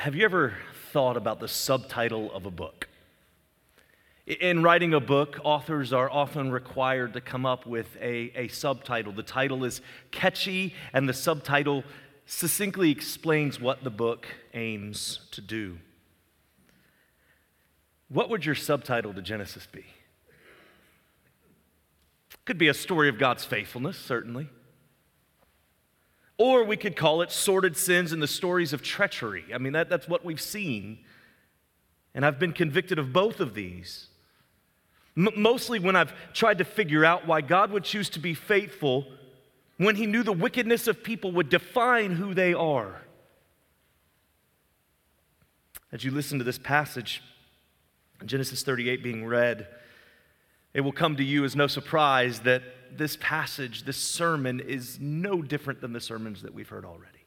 have you ever thought about the subtitle of a book? In writing a book, authors are often required to come up with a, a subtitle. The title is catchy, and the subtitle succinctly explains what the book aims to do. What would your subtitle to Genesis be? Could be a story of God's faithfulness, certainly. Or we could call it sordid sins and the stories of treachery. I mean, that, that's what we've seen. And I've been convicted of both of these. M- mostly when I've tried to figure out why God would choose to be faithful when He knew the wickedness of people would define who they are. As you listen to this passage, Genesis 38 being read, it will come to you as no surprise that this passage, this sermon, is no different than the sermons that we've heard already.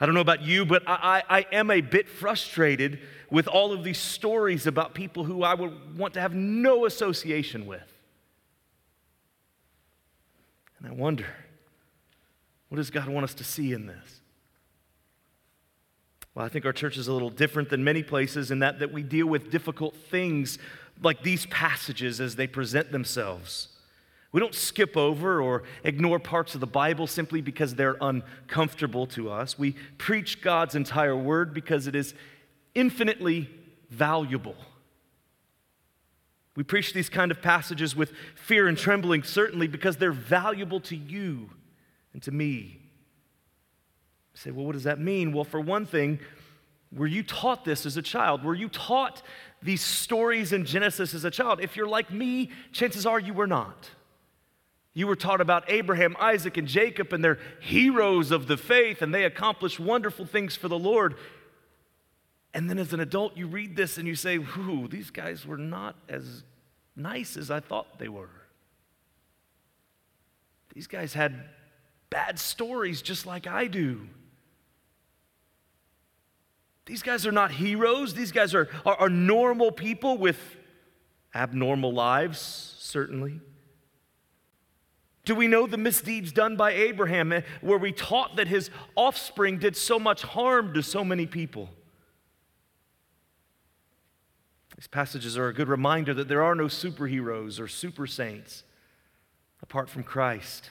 I don't know about you, but I, I, I, am a bit frustrated with all of these stories about people who I would want to have no association with. And I wonder, what does God want us to see in this? Well, I think our church is a little different than many places in that, that we deal with difficult things like these passages as they present themselves. We don't skip over or ignore parts of the Bible simply because they're uncomfortable to us. We preach God's entire word because it is infinitely valuable. We preach these kind of passages with fear and trembling, certainly because they're valuable to you and to me. You say, well, what does that mean? Well, for one thing, were you taught this as a child? Were you taught these stories in Genesis as a child? If you're like me, chances are you were not. You were taught about Abraham, Isaac, and Jacob, and they're heroes of the faith, and they accomplished wonderful things for the Lord. And then as an adult, you read this and you say, Whoo, these guys were not as nice as I thought they were. These guys had bad stories just like I do. These guys are not heroes. These guys are, are, are normal people with abnormal lives, certainly. Do we know the misdeeds done by Abraham, eh, where we taught that his offspring did so much harm to so many people? These passages are a good reminder that there are no superheroes or super saints apart from Christ.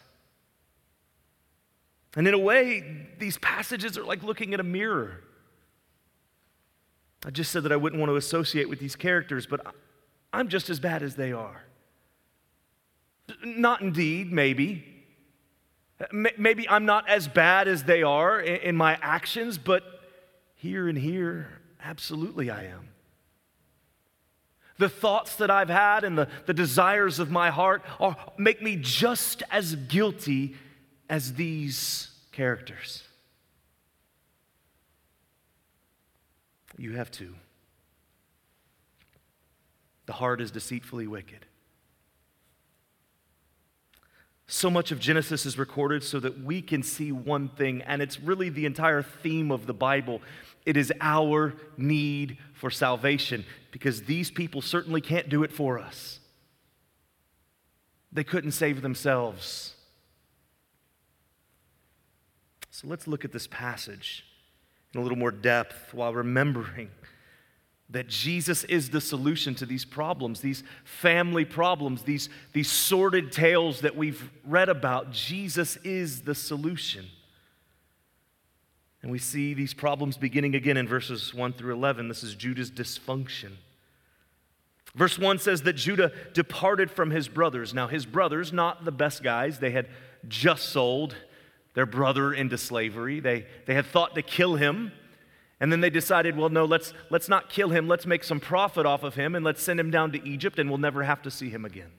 And in a way, these passages are like looking at a mirror. I just said that I wouldn't want to associate with these characters, but I'm just as bad as they are. Not indeed, maybe. Maybe I'm not as bad as they are in my actions, but here and here, absolutely I am. The thoughts that I've had and the, the desires of my heart are, make me just as guilty as these characters. You have to. The heart is deceitfully wicked. So much of Genesis is recorded so that we can see one thing, and it's really the entire theme of the Bible. It is our need for salvation because these people certainly can't do it for us. They couldn't save themselves. So let's look at this passage in a little more depth while remembering that Jesus is the solution to these problems, these family problems, these, these sordid tales that we've read about. Jesus is the solution. And we see these problems beginning again in verses 1 through 11. This is Judah's dysfunction. Verse 1 says that Judah departed from his brothers. Now, his brothers, not the best guys, they had just sold their brother into slavery. They, they had thought to kill him. And then they decided, well, no, let's, let's not kill him. Let's make some profit off of him and let's send him down to Egypt and we'll never have to see him again.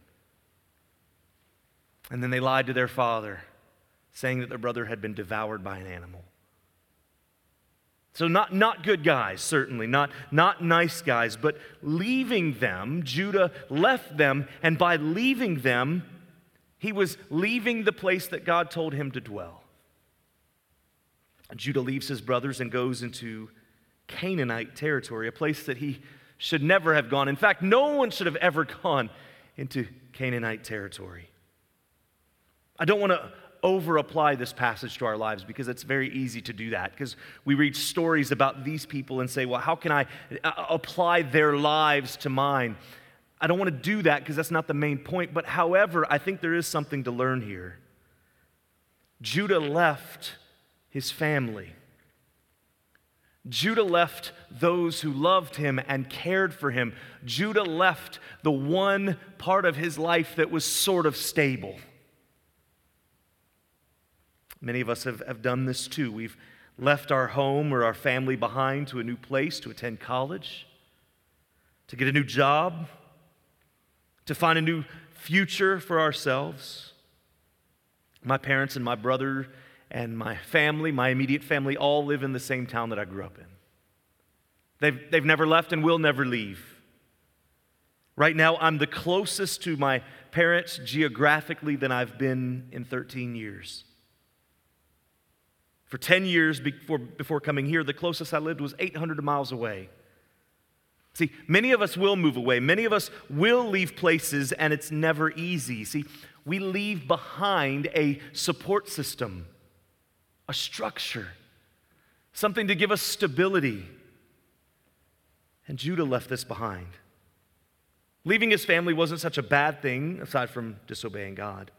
And then they lied to their father, saying that their brother had been devoured by an animal. So, not, not good guys, certainly, not, not nice guys, but leaving them, Judah left them, and by leaving them, he was leaving the place that God told him to dwell. Judah leaves his brothers and goes into Canaanite territory, a place that he should never have gone. In fact, no one should have ever gone into Canaanite territory. I don't want to over apply this passage to our lives because it's very easy to do that. Because we read stories about these people and say, well, how can I uh, apply their lives to mine? I don't want to do that because that's not the main point. But however, I think there is something to learn here. Judah left his family. Judah left those who loved him and cared for him. Judah left the one part of his life that was sort of stable. Many of us have, have done this too. We've left our home or our family behind to a new place to attend college, to get a new job, to find a new future for ourselves. My parents and my brother and my family, my immediate family, all live in the same town that I grew up in. They've, they've never left and will never leave. Right now, I'm the closest to my parents geographically than I've been in 13 years. For 10 years before, before coming here, the closest I lived was 800 miles away. See, many of us will move away. Many of us will leave places, and it's never easy. See, we leave behind a support system, a structure, something to give us stability. And Judah left this behind. Leaving his family wasn't such a bad thing, aside from disobeying God.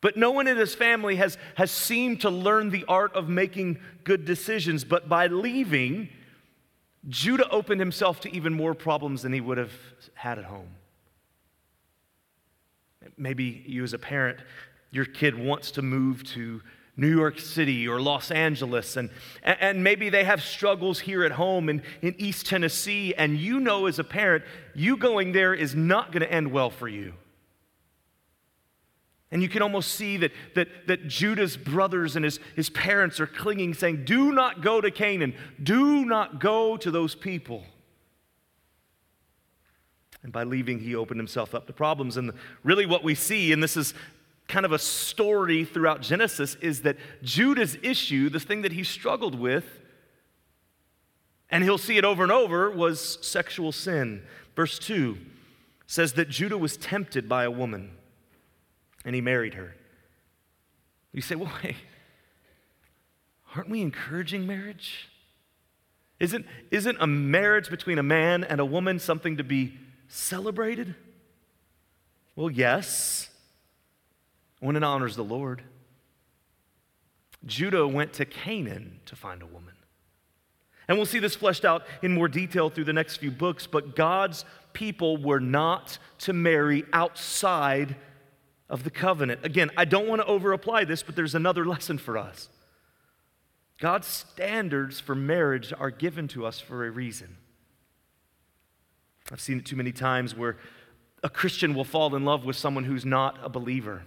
But no one in his family has, has seemed to learn the art of making good decisions. But by leaving, Judah opened himself to even more problems than he would have had at home. Maybe you, as a parent, your kid wants to move to New York City or Los Angeles, and, and maybe they have struggles here at home in, in East Tennessee, and you know as a parent, you going there is not going to end well for you. And you can almost see that, that, that Judah's brothers and his, his parents are clinging, saying, Do not go to Canaan. Do not go to those people. And by leaving, he opened himself up to problems. And really, what we see, and this is kind of a story throughout Genesis, is that Judah's issue, the thing that he struggled with, and he'll see it over and over, was sexual sin. Verse 2 says that Judah was tempted by a woman and he married her. You say, well, wait, aren't we encouraging marriage? Isn't, isn't a marriage between a man and a woman something to be celebrated? Well, yes, when it honors the Lord. Judah went to Canaan to find a woman. And we'll see this fleshed out in more detail through the next few books, but God's people were not to marry outside of the covenant. Again, I don't want to over apply this, but there's another lesson for us. God's standards for marriage are given to us for a reason. I've seen it too many times where a Christian will fall in love with someone who's not a believer.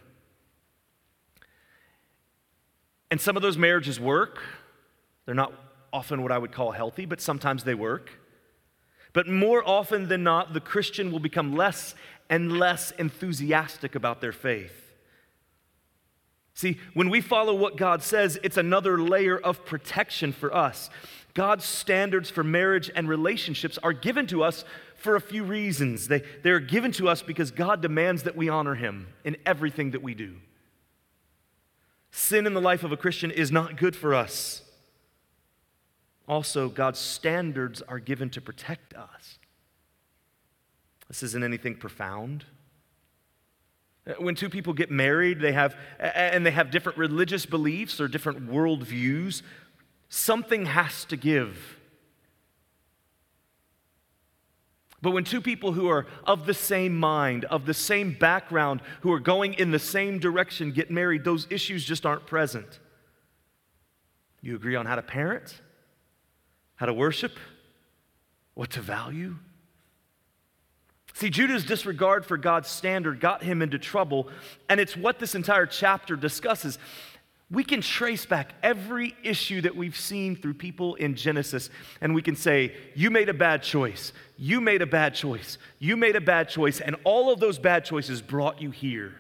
And some of those marriages work. They're not often what I would call healthy, but sometimes they work. But more often than not, the Christian will become less and less enthusiastic about their faith. See, when we follow what God says, it's another layer of protection for us. God's standards for marriage and relationships are given to us for a few reasons. They, they're given to us because God demands that we honor Him in everything that we do. Sin in the life of a Christian is not good for us. Also, God's standards are given to protect us. This isn't anything profound. Uh, when two people get married, they have, and they have different religious beliefs or different worldviews, something has to give. But when two people who are of the same mind, of the same background, who are going in the same direction get married, those issues just aren't present. You agree on how to parent, how to worship, what to value. See, Judah's disregard for God's standard got him into trouble, and it's what this entire chapter discusses. We can trace back every issue that we've seen through people in Genesis, and we can say, You made a bad choice. You made a bad choice. You made a bad choice, and all of those bad choices brought you here.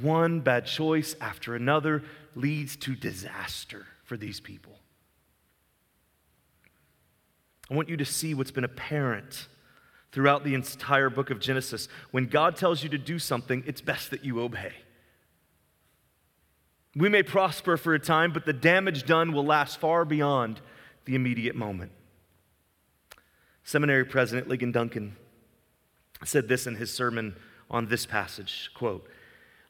One bad choice after another leads to disaster for these people. I want you to see what's been apparent throughout the entire book of Genesis. When God tells you to do something, it's best that you obey. We may prosper for a time, but the damage done will last far beyond the immediate moment. Seminary President Ligon Duncan said this in his sermon on this passage quote,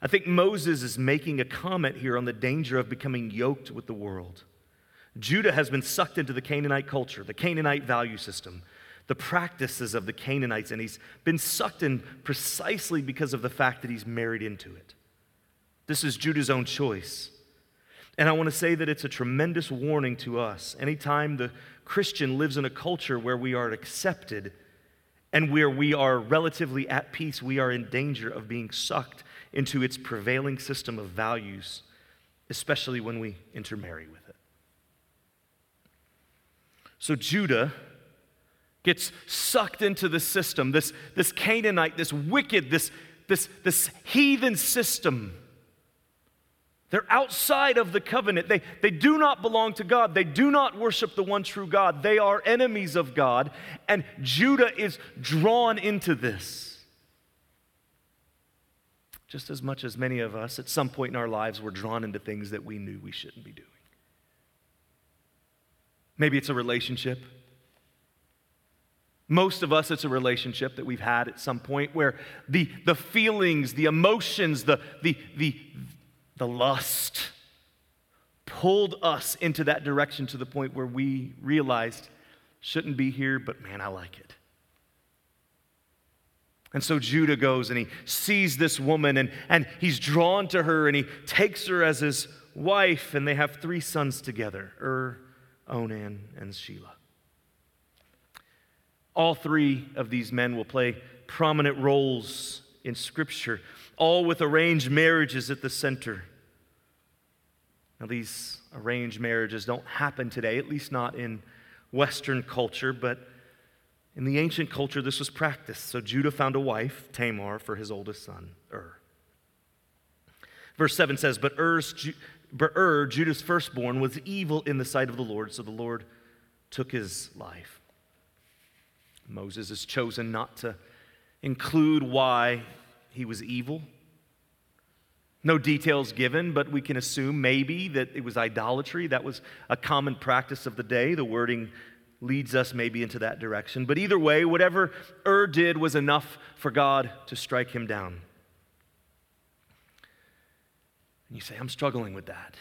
I think Moses is making a comment here on the danger of becoming yoked with the world. Judah has been sucked into the Canaanite culture, the Canaanite value system, the practices of the Canaanites, and he's been sucked in precisely because of the fact that he's married into it. This is Judah's own choice. And I want to say that it's a tremendous warning to us. Anytime the Christian lives in a culture where we are accepted and where we are relatively at peace, we are in danger of being sucked into its prevailing system of values, especially when we intermarry with it. So Judah gets sucked into the system, this, this Canaanite, this wicked, this, this, this heathen system they're outside of the covenant. They, they do not belong to God. They do not worship the one true God. They are enemies of God. And Judah is drawn into this. Just as much as many of us at some point in our lives were drawn into things that we knew we shouldn't be doing. Maybe it's a relationship. Most of us, it's a relationship that we've had at some point where the, the feelings, the emotions, the, the, the, the lust pulled us into that direction to the point where we realized shouldn't be here, but man, I like it. And so Judah goes and he sees this woman and, and he's drawn to her and he takes her as his wife, and they have three sons together Ur, Onan, and Shelah. All three of these men will play prominent roles in Scripture all with arranged marriages at the center. Now, these arranged marriages don't happen today, at least not in Western culture, but in the ancient culture, this was practiced. So Judah found a wife, Tamar, for his oldest son, Ur. Verse 7 says, But, Er's, but Ur, Judah's firstborn, was evil in the sight of the Lord, so the Lord took his life. Moses is chosen not to include why he was evil. No details given, but we can assume maybe that it was idolatry. That was a common practice of the day. The wording leads us maybe into that direction. But either way, whatever Ur did was enough for God to strike him down. And you say, I'm struggling with that.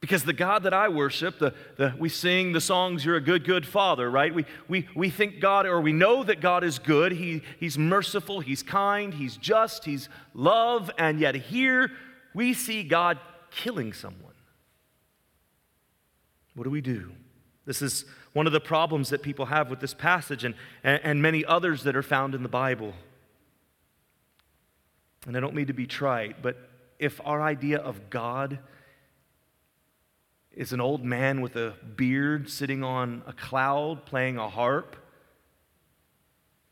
Because the God that I worship, the, the, we sing the songs, You're a Good, Good Father, right? We, we, we think God, or we know that God is good. He, he's merciful, He's kind, He's just, He's love, and yet here we see God killing someone. What do we do? This is one of the problems that people have with this passage and, and, and many others that are found in the Bible. And I don't mean to be trite, but if our idea of God is an old man with a beard sitting on a cloud playing a harp,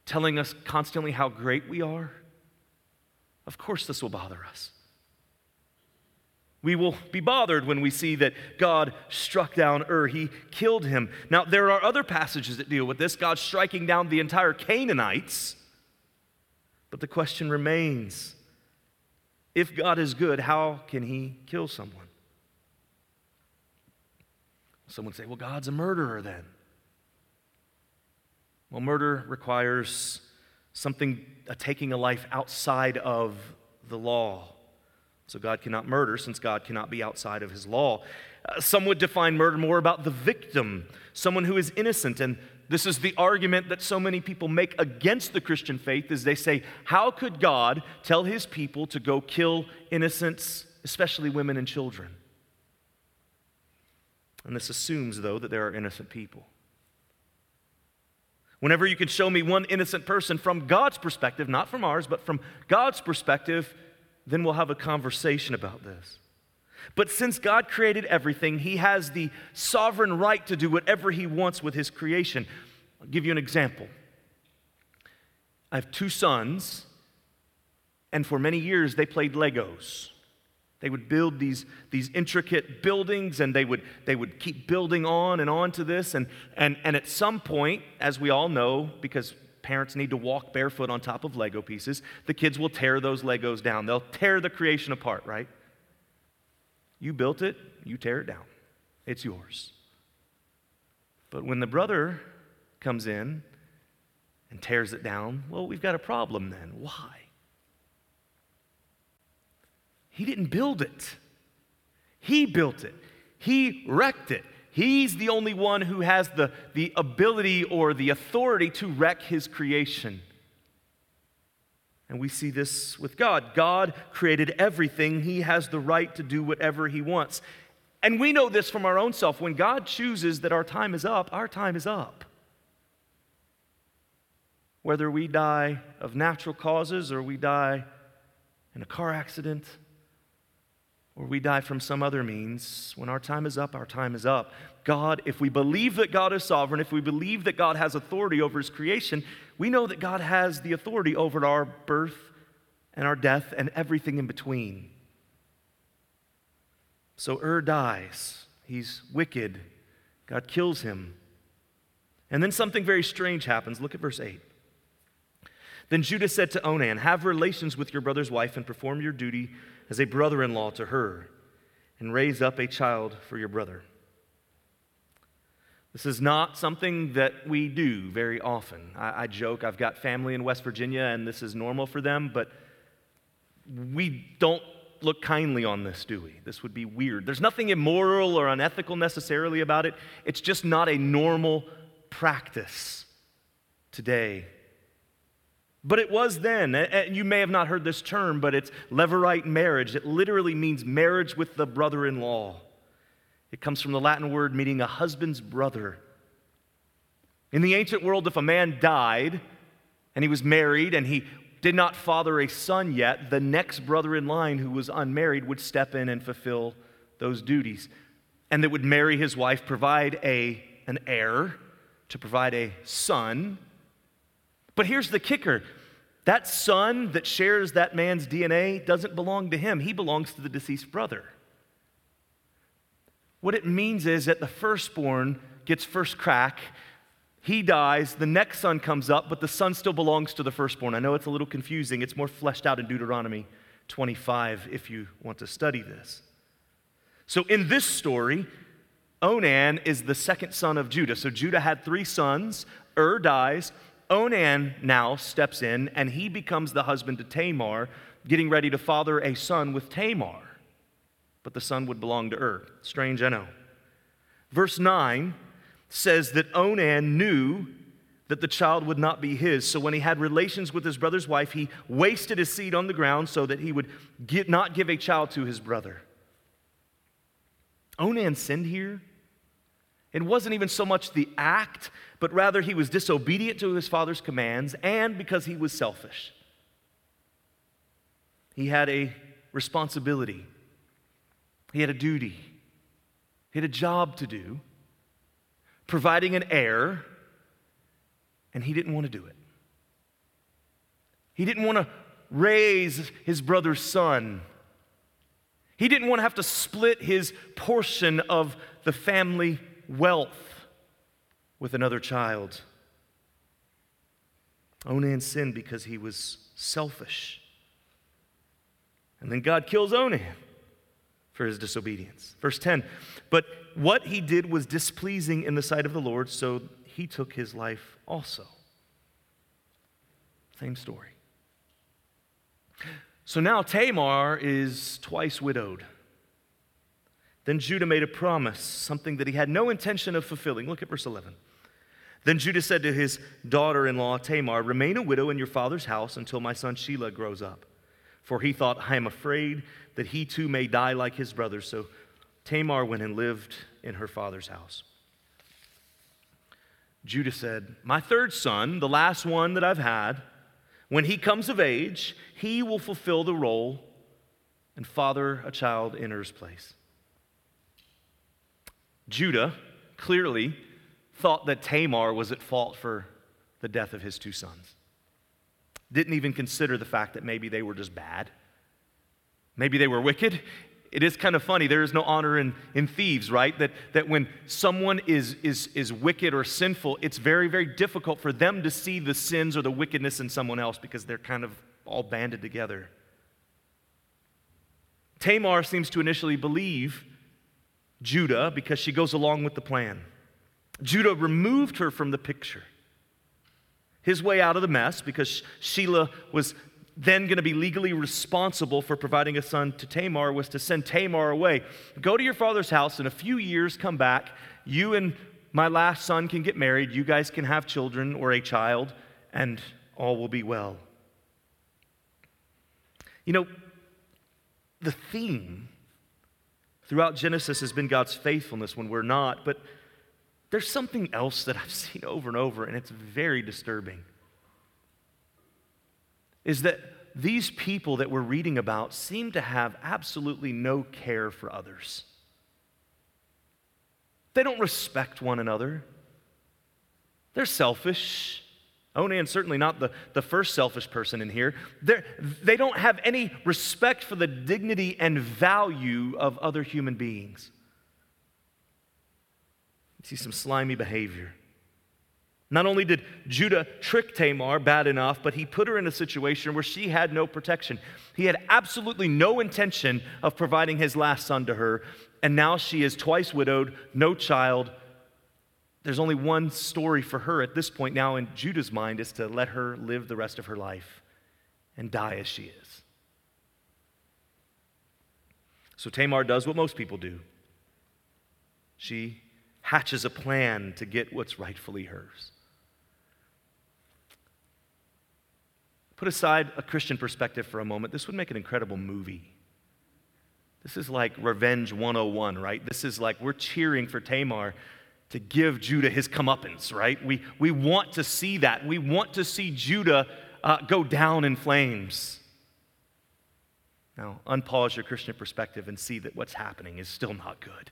telling us constantly how great we are? Of course, this will bother us. We will be bothered when we see that God struck down Ur. He killed him. Now, there are other passages that deal with this God striking down the entire Canaanites. But the question remains if God is good, how can he kill someone? Someone say, well, God's a murderer then. Well, murder requires something, a taking a life outside of the law. So God cannot murder since God cannot be outside of his law. Uh, some would define murder more about the victim, someone who is innocent. And this is the argument that so many people make against the Christian faith is they say, how could God tell his people to go kill innocents, especially women and children? And this assumes, though, that there are innocent people. Whenever you can show me one innocent person from God's perspective, not from ours, but from God's perspective, then we'll have a conversation about this. But since God created everything, He has the sovereign right to do whatever He wants with His creation. I'll give you an example. I have two sons, and for many years they played Legos. They would build these, these intricate buildings and they would, they would keep building on and on to this. And, and, and at some point, as we all know, because parents need to walk barefoot on top of Lego pieces, the kids will tear those Legos down. They'll tear the creation apart, right? You built it, you tear it down. It's yours. But when the brother comes in and tears it down, well, we've got a problem then. Why? He didn't build it, he built it, he wrecked it. He's the only one who has the, the ability or the authority to wreck his creation. And we see this with God. God created everything. He has the right to do whatever He wants. And we know this from our own self. When God chooses that our time is up, our time is up. Whether we die of natural causes or we die in a car accident or we die from some other means, when our time is up, our time is up. God, if we believe that God is sovereign, if we believe that God has authority over his creation, we know that God has the authority over our birth and our death and everything in between. So Ur dies. He's wicked. God kills him. And then something very strange happens. Look at verse 8. Then Judah said to Onan, Have relations with your brother's wife and perform your duty as a brother in law to her, and raise up a child for your brother. This is not something that we do very often. I, I, joke, I've got family in West Virginia, and this is normal for them, but we don't look kindly on this, do we? This would be weird. There's nothing immoral or unethical necessarily about it, it's just not a normal practice today but it was then. And you may have not heard this term, but it's levirate marriage. It literally means marriage with the brother in law. It comes from the Latin word meaning a husband's brother. In the ancient world, if a man died and he was married and he did not father a son yet, the next brother in line who was unmarried would step in and fulfill those duties. And that would marry his wife, provide a, an heir, to provide a son. But here's the kicker that son that shares that man's DNA doesn't belong to him, he belongs to the deceased brother. What it means is that the firstborn gets first crack, he dies, the next son comes up, but the son still belongs to the firstborn. I know it's a little confusing, it's more fleshed out in Deuteronomy 25 if you want to study this. So in this story, Onan is the second son of Judah. So Judah had three sons. Ur dies. Onan now steps in and he becomes the husband to Tamar, getting ready to father a son with Tamar. But the son would belong to Ur. Strange, I know. Verse 9 says that Onan knew that the child would not be his. So when he had relations with his brother's wife, he wasted his seed on the ground so that he would get, not give a child to his brother. Onan sinned here. It wasn't even so much the act, but rather he was disobedient to his father's commands and because he was selfish. He had a responsibility, he had a duty, he had a job to do, providing an heir, and he didn't want to do it. He didn't want to raise his brother's son. He didn't want to have to split his portion of the family wealth with another child. Onan sinned because he was selfish. And then God kills Onan for his disobedience. Verse 10 But what he did was displeasing in the sight of the Lord, so he took his life also. Same story. So now Tamar is twice widowed. Then Judah made a promise, something that he had no intention of fulfilling. Look at verse 11. Then Judah said to his daughter in law Tamar, Remain a widow in your father's house until my son Shelah grows up. For he thought, I am afraid that he too may die like his brothers. So Tamar went and lived in her father's house. Judah said, My third son, the last one that I've had, when he comes of age, he will fulfill the role and father a child in Er's place. Judah clearly thought that Tamar was at fault for the death of his two sons. Didn't even consider the fact that maybe they were just bad. Maybe they were wicked. It is kind of funny. There is no honor in, in thieves, right? That, that when someone is, is, is wicked or sinful, it's very, very difficult for them to see the sins or the wickedness in someone else because they're kind of all banded together. Tamar seems to initially believe Judah because she goes along with the plan. Judah removed her from the picture. His way out of the mess, because Shelah was then going to be legally responsible for providing a son to Tamar, was to send Tamar away. Go to your father's house, in a few years, come back. You and my last son can get married. You guys can have children or a child, and all will be well. You know, the theme throughout Genesis has been God's faithfulness when we're not, but there's something else that I've seen over and over, and it's very disturbing. Is that these people that we're reading about seem to have absolutely no care for others. They don't respect one another. They're selfish. Onan's certainly not the, the first selfish person in here. They're, they don't have any respect for the dignity and value of other human beings. You see some slimy behavior. Not only did Judah trick Tamar bad enough, but he put her in a situation where she had no protection. He had absolutely no intention of providing his last son to her, and now she is twice widowed, no child, there's only one story for her at this point now in Judah's mind is to let her live the rest of her life and die as she is. So Tamar does what most people do. She hatches a plan to get what's rightfully hers. Put aside a Christian perspective for a moment. This would make an incredible movie. This is like Revenge 101, right? This is like we're cheering for Tamar to give Judah his comeuppance, right? We, we want to see that. We want to see Judah uh, go down in flames. Now, unpause your Christian perspective and see that what's happening is still not good.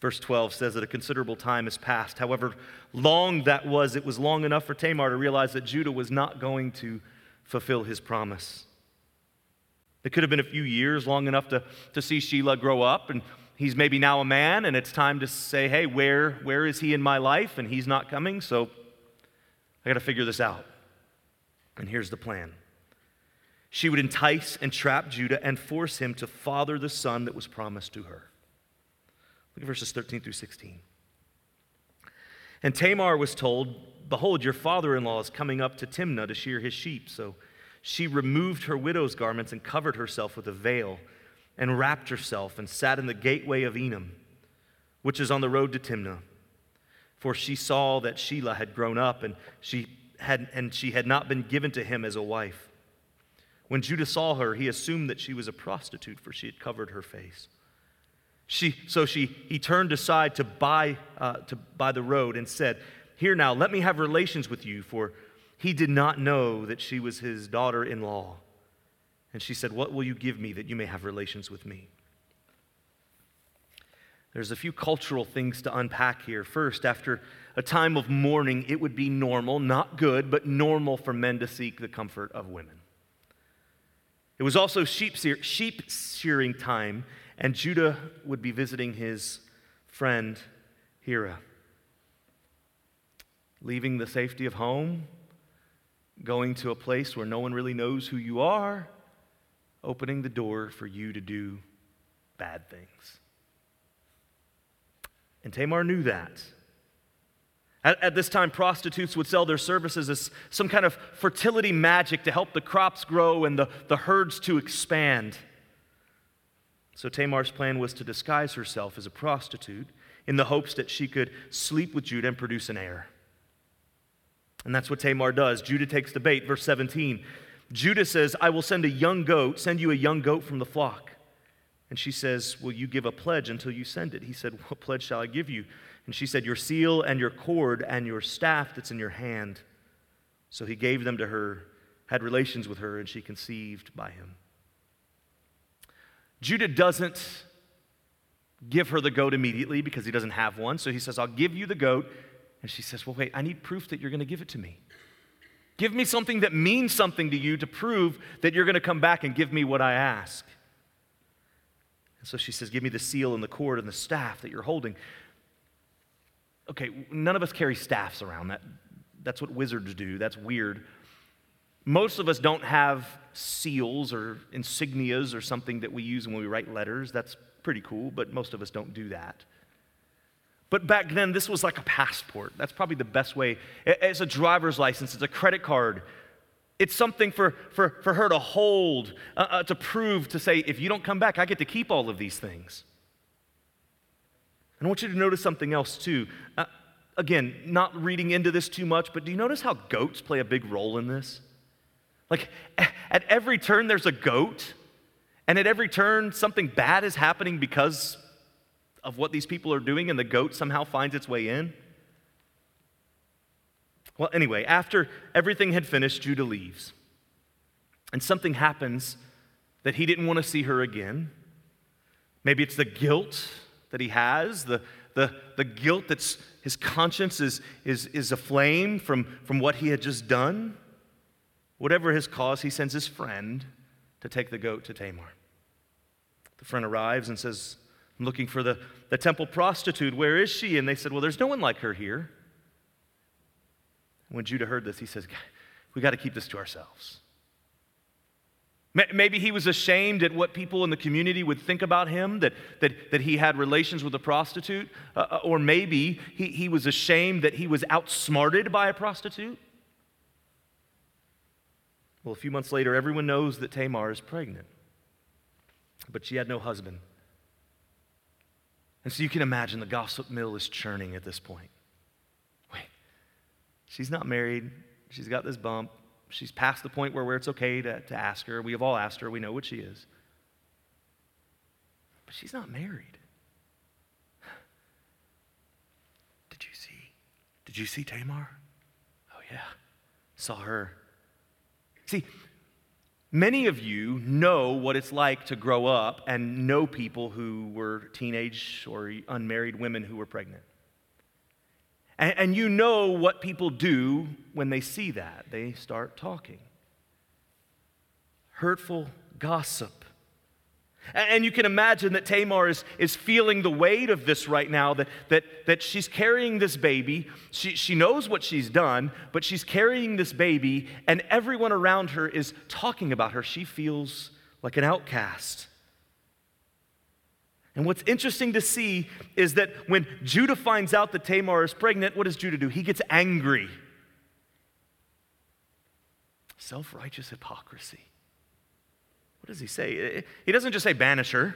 Verse 12 says that a considerable time has passed. However long that was, it was long enough for Tamar to realize that Judah was not going to fulfill his promise. It could have been a few years, long enough to, to see Shelah grow up and he's maybe now a man and it's time to say, hey, where, where is he in my life? And he's not coming, so I got to figure this out. And here's the plan she would entice and trap Judah and force him to father the son that was promised to her. Look at verses 13 through 16. And Tamar was told, Behold, your father in law is coming up to Timnah to shear his sheep. So she removed her widow's garments and covered herself with a veil and wrapped herself and sat in the gateway of Enam, which is on the road to Timnah. For she saw that Shelah had grown up and she had, and she had not been given to him as a wife. When Judah saw her, he assumed that she was a prostitute, for she had covered her face. She, so she, he turned aside to buy, uh, to buy the road and said, Here now, let me have relations with you, for he did not know that she was his daughter in law. And she said, What will you give me that you may have relations with me? There's a few cultural things to unpack here. First, after a time of mourning, it would be normal, not good, but normal for men to seek the comfort of women. It was also sheep, sheep shearing time, and Judah would be visiting his friend Hira. Leaving the safety of home, going to a place where no one really knows who you are, opening the door for you to do bad things. And Tamar knew that. At, at, this time, prostitutes would sell their services as some kind of fertility magic to help the crops grow and the, the herds to expand. So Tamar's plan was to disguise herself as a prostitute in the hopes that she could sleep with Judah and produce an heir. And that's what Tamar does. Judah takes the bait. Verse 17 Judah says, I will send a young goat, send you a young goat from the flock. And she says, Will you give a pledge until you send it? He said, What pledge shall I give you? And she said, Your seal and your cord and your staff that's in your hand. So he gave them to her, had relations with her, and she conceived by him. Judah doesn't give her the goat immediately because he doesn't have one. So he says, I'll give you the goat. And she says, Well, wait, I need proof that you're going to give it to me. Give me something that means something to you to prove that you're going to come back and give me what I ask. And so she says, Give me the seal and the cord and the staff that you're holding. Okay, none of us carry staffs around. That, that's what wizards do. That's weird. Most of us don't have seals or insignias or something that we use when we write letters. That's pretty cool, but most of us don't do that. But back then, this was like a passport. That's probably the best way. It's a driver's license, it's a credit card. It's something for, for, for her to hold, uh, uh, to prove, to say, if you don't come back, I get to keep all of these things. And I want you to notice something else too. Uh, again, not reading into this too much, but do you notice how goats play a big role in this? Like at every turn, there's a goat, and at every turn, something bad is happening because of what these people are doing, and the goat somehow finds its way in. Well, anyway, after everything had finished, Judah leaves. And something happens that he didn't want to see her again. Maybe it's the guilt that he has, the, the, the guilt that's his conscience is, is, is aflame from, from what he had just done. Whatever his cause, he sends his friend to take the goat to Tamar. The friend arrives and says, I'm looking for the, the temple prostitute. Where is she? And they said, Well, there's no one like her here. When Judah heard this, he says, We got to keep this to ourselves. Maybe he was ashamed at what people in the community would think about him, that, that, that he had relations with a prostitute. Uh, uh, or maybe he, he was ashamed that he was outsmarted by a prostitute. Well, a few months later, everyone knows that Tamar is pregnant, but she had no husband. And so you can imagine the gossip mill is churning at this point. Wait, she's not married. She's got this bump. She's past the point where, where it's okay to, to ask her. We have all asked her. We know what she is. But she's not married. Did you see? Did you see Tamar? Oh, yeah. Saw her. See, many of you know what it's like to grow up and know people who were teenage or unmarried women who were pregnant. And, and you know what people do when they see that. They start talking. Hurtful gossip. And you can imagine that Tamar is, is feeling the weight of this right now, that, that, that she's carrying this baby. She, she knows what she's done, but she's carrying this baby, and everyone around her is talking about her. She feels like an outcast. And what's interesting to see is that when Judah finds out that Tamar is pregnant, what does Judah do? He gets angry. Self righteous hypocrisy. What does he say? He doesn't just say banish her.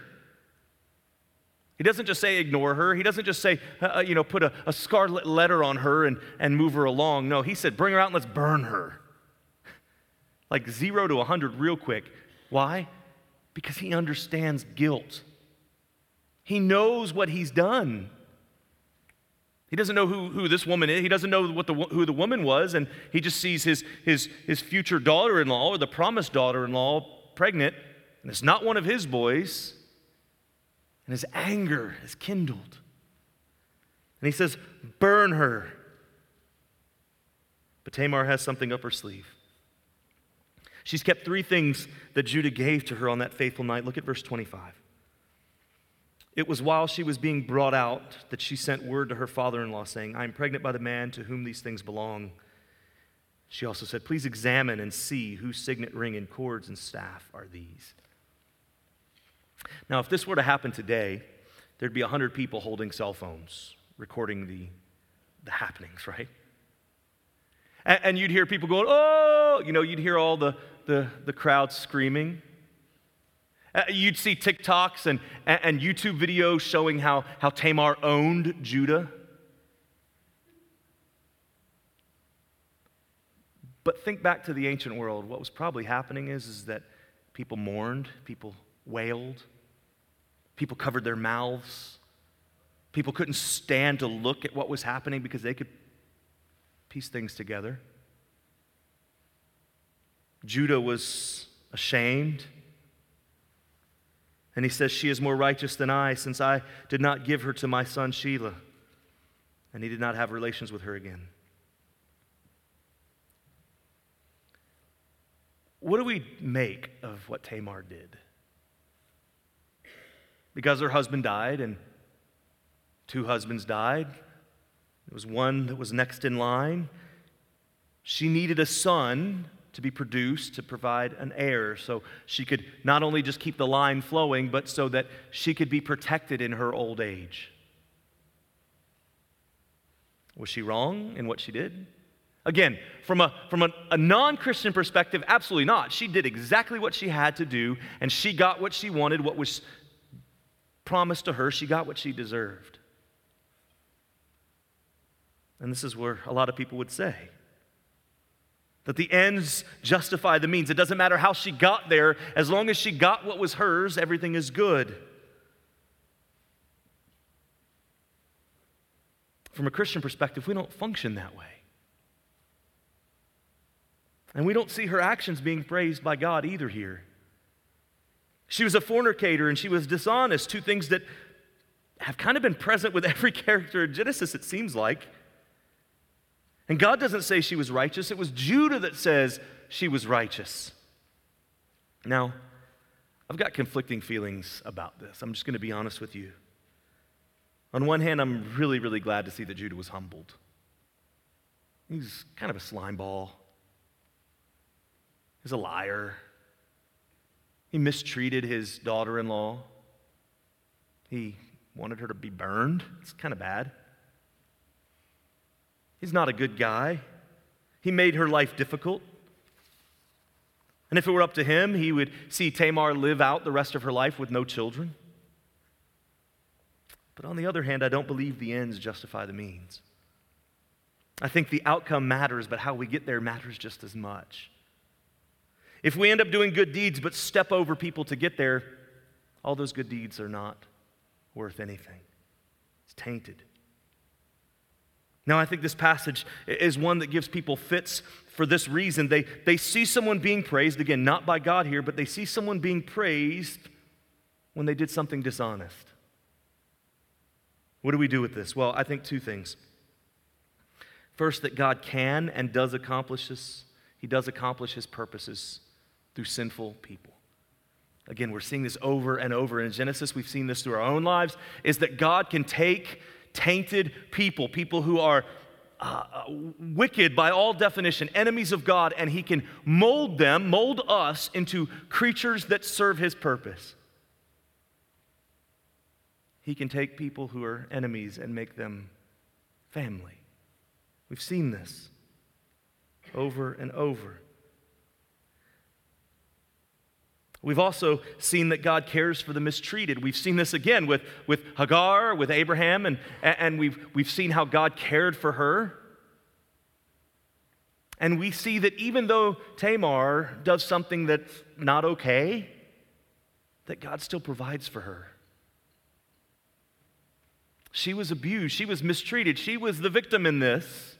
He doesn't just say ignore her. He doesn't just say, uh, uh, you know, put a, a scarlet letter on her and, and move her along. No, he said, bring her out and let's burn her. Like zero to a 100 real quick. Why? Because he understands guilt. He knows what he's done. He doesn't know who, who this woman is. He doesn't know what the, who the woman was, and he just sees his, his, his future daughter in law or the promised daughter in law pregnant, and it's not one of his boys. And his anger is kindled. And he says, Burn her. But Tamar has something up her sleeve. She's kept three things that Judah gave to her on that faithful night. Look at verse 25. It was while she was being brought out that she sent word to her father in law, saying, I am pregnant by the man to whom these things belong. She also said, Please examine and see whose signet ring and cords and staff are these. Now, if this were to happen today, there'd be 100 people holding cell phones recording the, the happenings, right? And, and you'd hear people going, Oh, you know, you'd hear all the, the, the crowd screaming. You'd see TikToks and, and YouTube videos showing how, how Tamar owned Judah. But think back to the ancient world. What was probably happening is, is that people mourned, people wailed, people covered their mouths. People couldn't stand to look at what was happening because they could piece things together. Judah was ashamed. And he says, She is more righteous than I, since I did not give her to my son Shelah. And he did not have relations with her again. What do we make of what Tamar did? Because her husband died and two husbands died, there was one that was next in line. She needed a son to be produced to provide an heir so she could not only just keep the line flowing, but so that she could be protected in her old age. Was she wrong in what she did? Again, from a, from a, a non Christian perspective, absolutely not. She did exactly what she had to do, and she got what she wanted, what was promised to her. She got what she deserved. And this is where a lot of people would say that the ends justify the means. It doesn't matter how she got there, as long as she got what was hers, everything is good. From a Christian perspective, we don't function that way. And we don't see her actions being praised by God either here. She was a fornicator and she was dishonest, two things that have kind of been present with every character in Genesis, it seems like. And God doesn't say she was righteous, it was Judah that says she was righteous. Now, I've got conflicting feelings about this. I'm just going to be honest with you. On one hand, I'm really, really glad to see that Judah was humbled. He's kind of a slime ball. He's a liar. He mistreated his daughter in law. He wanted her to be burned. It's kind of bad. He's not a good guy. He made her life difficult. And if it were up to him, he would see Tamar live out the rest of her life with no children. But on the other hand, I don't believe the ends justify the means. I think the outcome matters, but how we get there matters just as much. If we end up doing good deeds but step over people to get there, all those good deeds are not worth anything. It's tainted. Now, I think this passage is one that gives people fits for this reason. They, they see someone being praised, again, not by God here, but they see someone being praised when they did something dishonest. What do we do with this? Well, I think two things. First, that God can and does accomplish this, He does accomplish His purposes through sinful people. Again, we're seeing this over and over in Genesis. We've seen this through our own lives is that God can take tainted people, people who are uh, uh, wicked by all definition, enemies of God, and He can mold them, mold us into creatures that serve His purpose. He can take people who are enemies and make them family. We've seen this over and over. We've also seen that God cares for the mistreated. We've seen this again with, with Hagar, with Abraham, and, and we've, we've seen how God cared for her. And we see that even though Tamar does something that's not okay, that God still provides for her. She was abused, she was mistreated, she was the victim in this.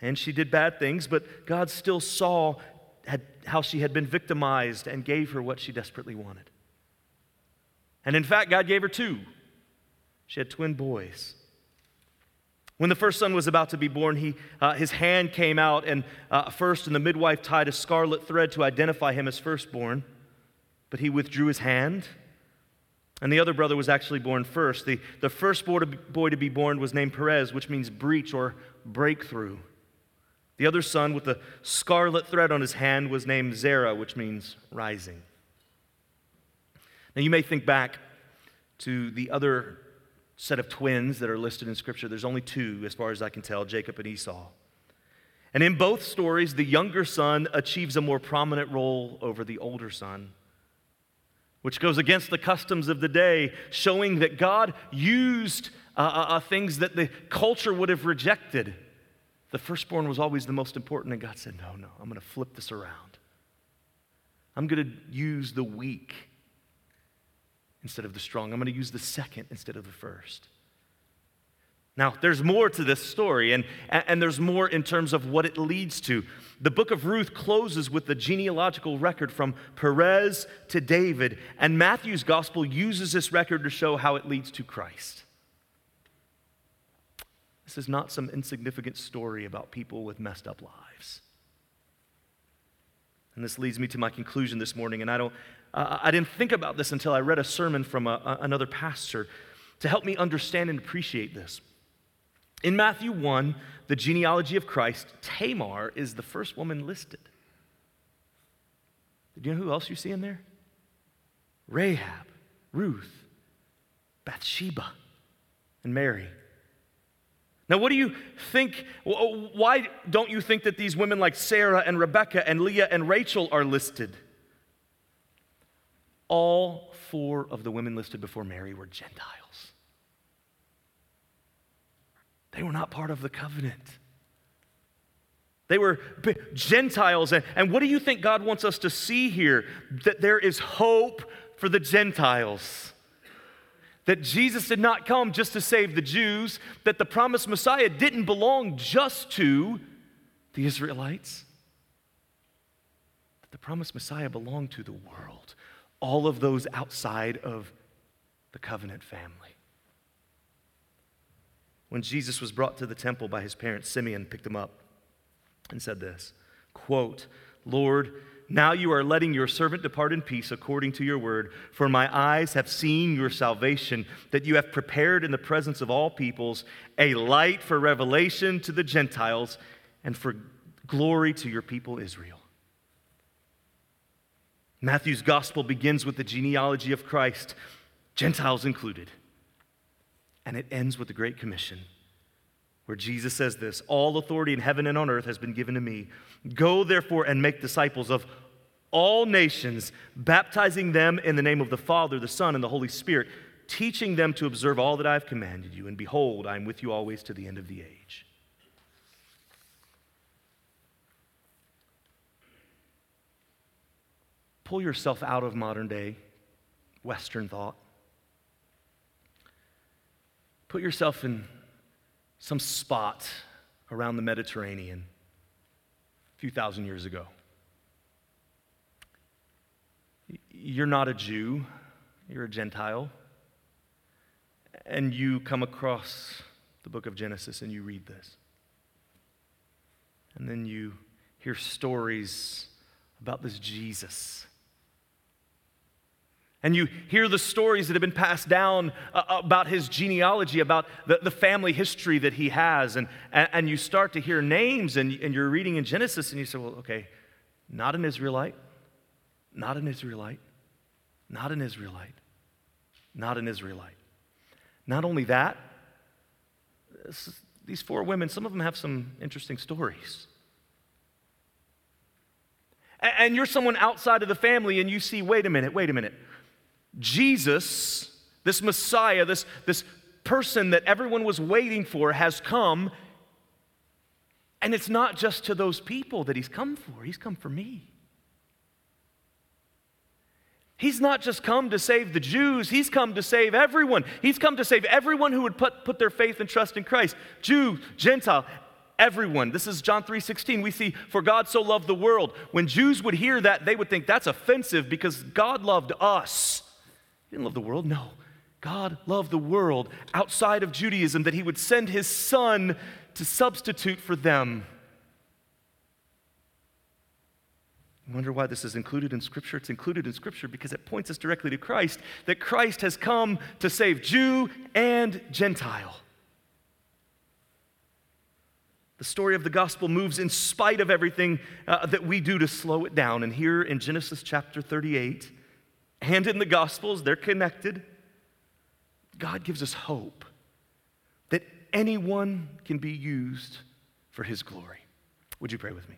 And she did bad things, but God still saw had, how she had been victimized and gave her what she desperately wanted. And in fact, God gave her two. She had twin boys. When the first son was about to be born, he, uh, his hand came out, and uh, first, and the midwife tied a scarlet thread to identify him as firstborn, but he withdrew his hand. And the other brother was actually born first. The, the first boy to be born was named Perez, which means breach or breakthrough. The other son with the scarlet thread on his hand was named Zerah, which means rising. Now, you may think back to the other set of twins that are listed in Scripture. There's only two, as far as I can tell Jacob and Esau. And in both stories, the younger son achieves a more prominent role over the older son, which goes against the customs of the day, showing that God used uh, uh, uh things that the culture would have rejected the firstborn was always the most important, and God said, No, no, I'm going to flip this around. I'm going to use the weak instead of the strong. I'm going to use the second instead of the first. Now, there's more to this story, and, and there's more in terms of what it leads to. The book of Ruth closes with the genealogical record from Perez to David, and Matthew's gospel uses this record to show how it leads to Christ. This is not some insignificant story about people with messed up lives. And this leads me to my conclusion this morning, and I don't uh, I didn't think about this until I read a sermon from a, a, another pastor to help me understand and appreciate this. In Matthew 1, the genealogy of Christ, Tamar is the first woman listed. Do you know who else you see in there? Rahab, Ruth, Bathsheba, and Mary. Now, what do you think? Why don't you think that these women like Sarah and Rebecca and Leah and Rachel are listed? All four of the women listed before Mary were Gentiles. They were not part of the covenant. They were Gentiles. And, and what do you think God wants us to see here? That there is hope for the Gentiles. That Jesus did not come just to save the Jews, that the promised Messiah didn't belong just to the Israelites, that the promised Messiah belonged to the world, all of those outside of the covenant family. When Jesus was brought to the temple by his parents, Simeon picked him up and said this quote, Lord, now you are letting your servant depart in peace according to your word. For my eyes have seen your salvation, that you have prepared in the presence of all peoples a light for revelation to the Gentiles and for glory to your people Israel. Matthew's gospel begins with the genealogy of Christ, Gentiles included, and it ends with the Great Commission where Jesus says this All authority in heaven and on earth has been given to me. Go therefore and make disciples of all nations, baptizing them in the name of the Father, the Son, and the Holy Spirit, teaching them to observe all that I have commanded you. And behold, I am with you always to the end of the age. Pull yourself out of modern day Western thought. Put yourself in some spot around the Mediterranean a few thousand years ago. You're not a Jew, you're a Gentile, and you come across the book of Genesis and you read this. And then you hear stories about this Jesus and you hear the stories that have been passed down uh, about his genealogy, about the, family history that he has. And, and, you start to hear names, and, and you're reading in Genesis, and you say, well, okay, not an Israelite, not an Israelite, not an Israelite, not an Israelite. Not only that, these four women, some of them have some interesting stories. And you're someone outside of the family, and you see, wait a minute, wait a minute. Jesus, this Messiah, this, this person that everyone was waiting for, has come. And it's not just to those people that he's come for, he's come for me. He's not just come to save the Jews, he's come to save everyone. He's come to save everyone who would put, put their faith and trust in Christ Jew, Gentile, everyone. This is John 3:16. We see for God so loved the world. When Jews would hear that, they would think that's offensive because God loved us. He didn't love the world, no. God loved the world outside of Judaism, that he would send his son to substitute for them. I wonder why this is included in Scripture. It's included in Scripture because it points us directly to Christ, that Christ has come to save Jew and Gentile. The story of the gospel moves in spite of everything uh, that we do to slow it down. And here in Genesis chapter 38, and in the Gospels, they're connected. God gives us hope that anyone can be used for His glory. Would you pray with me?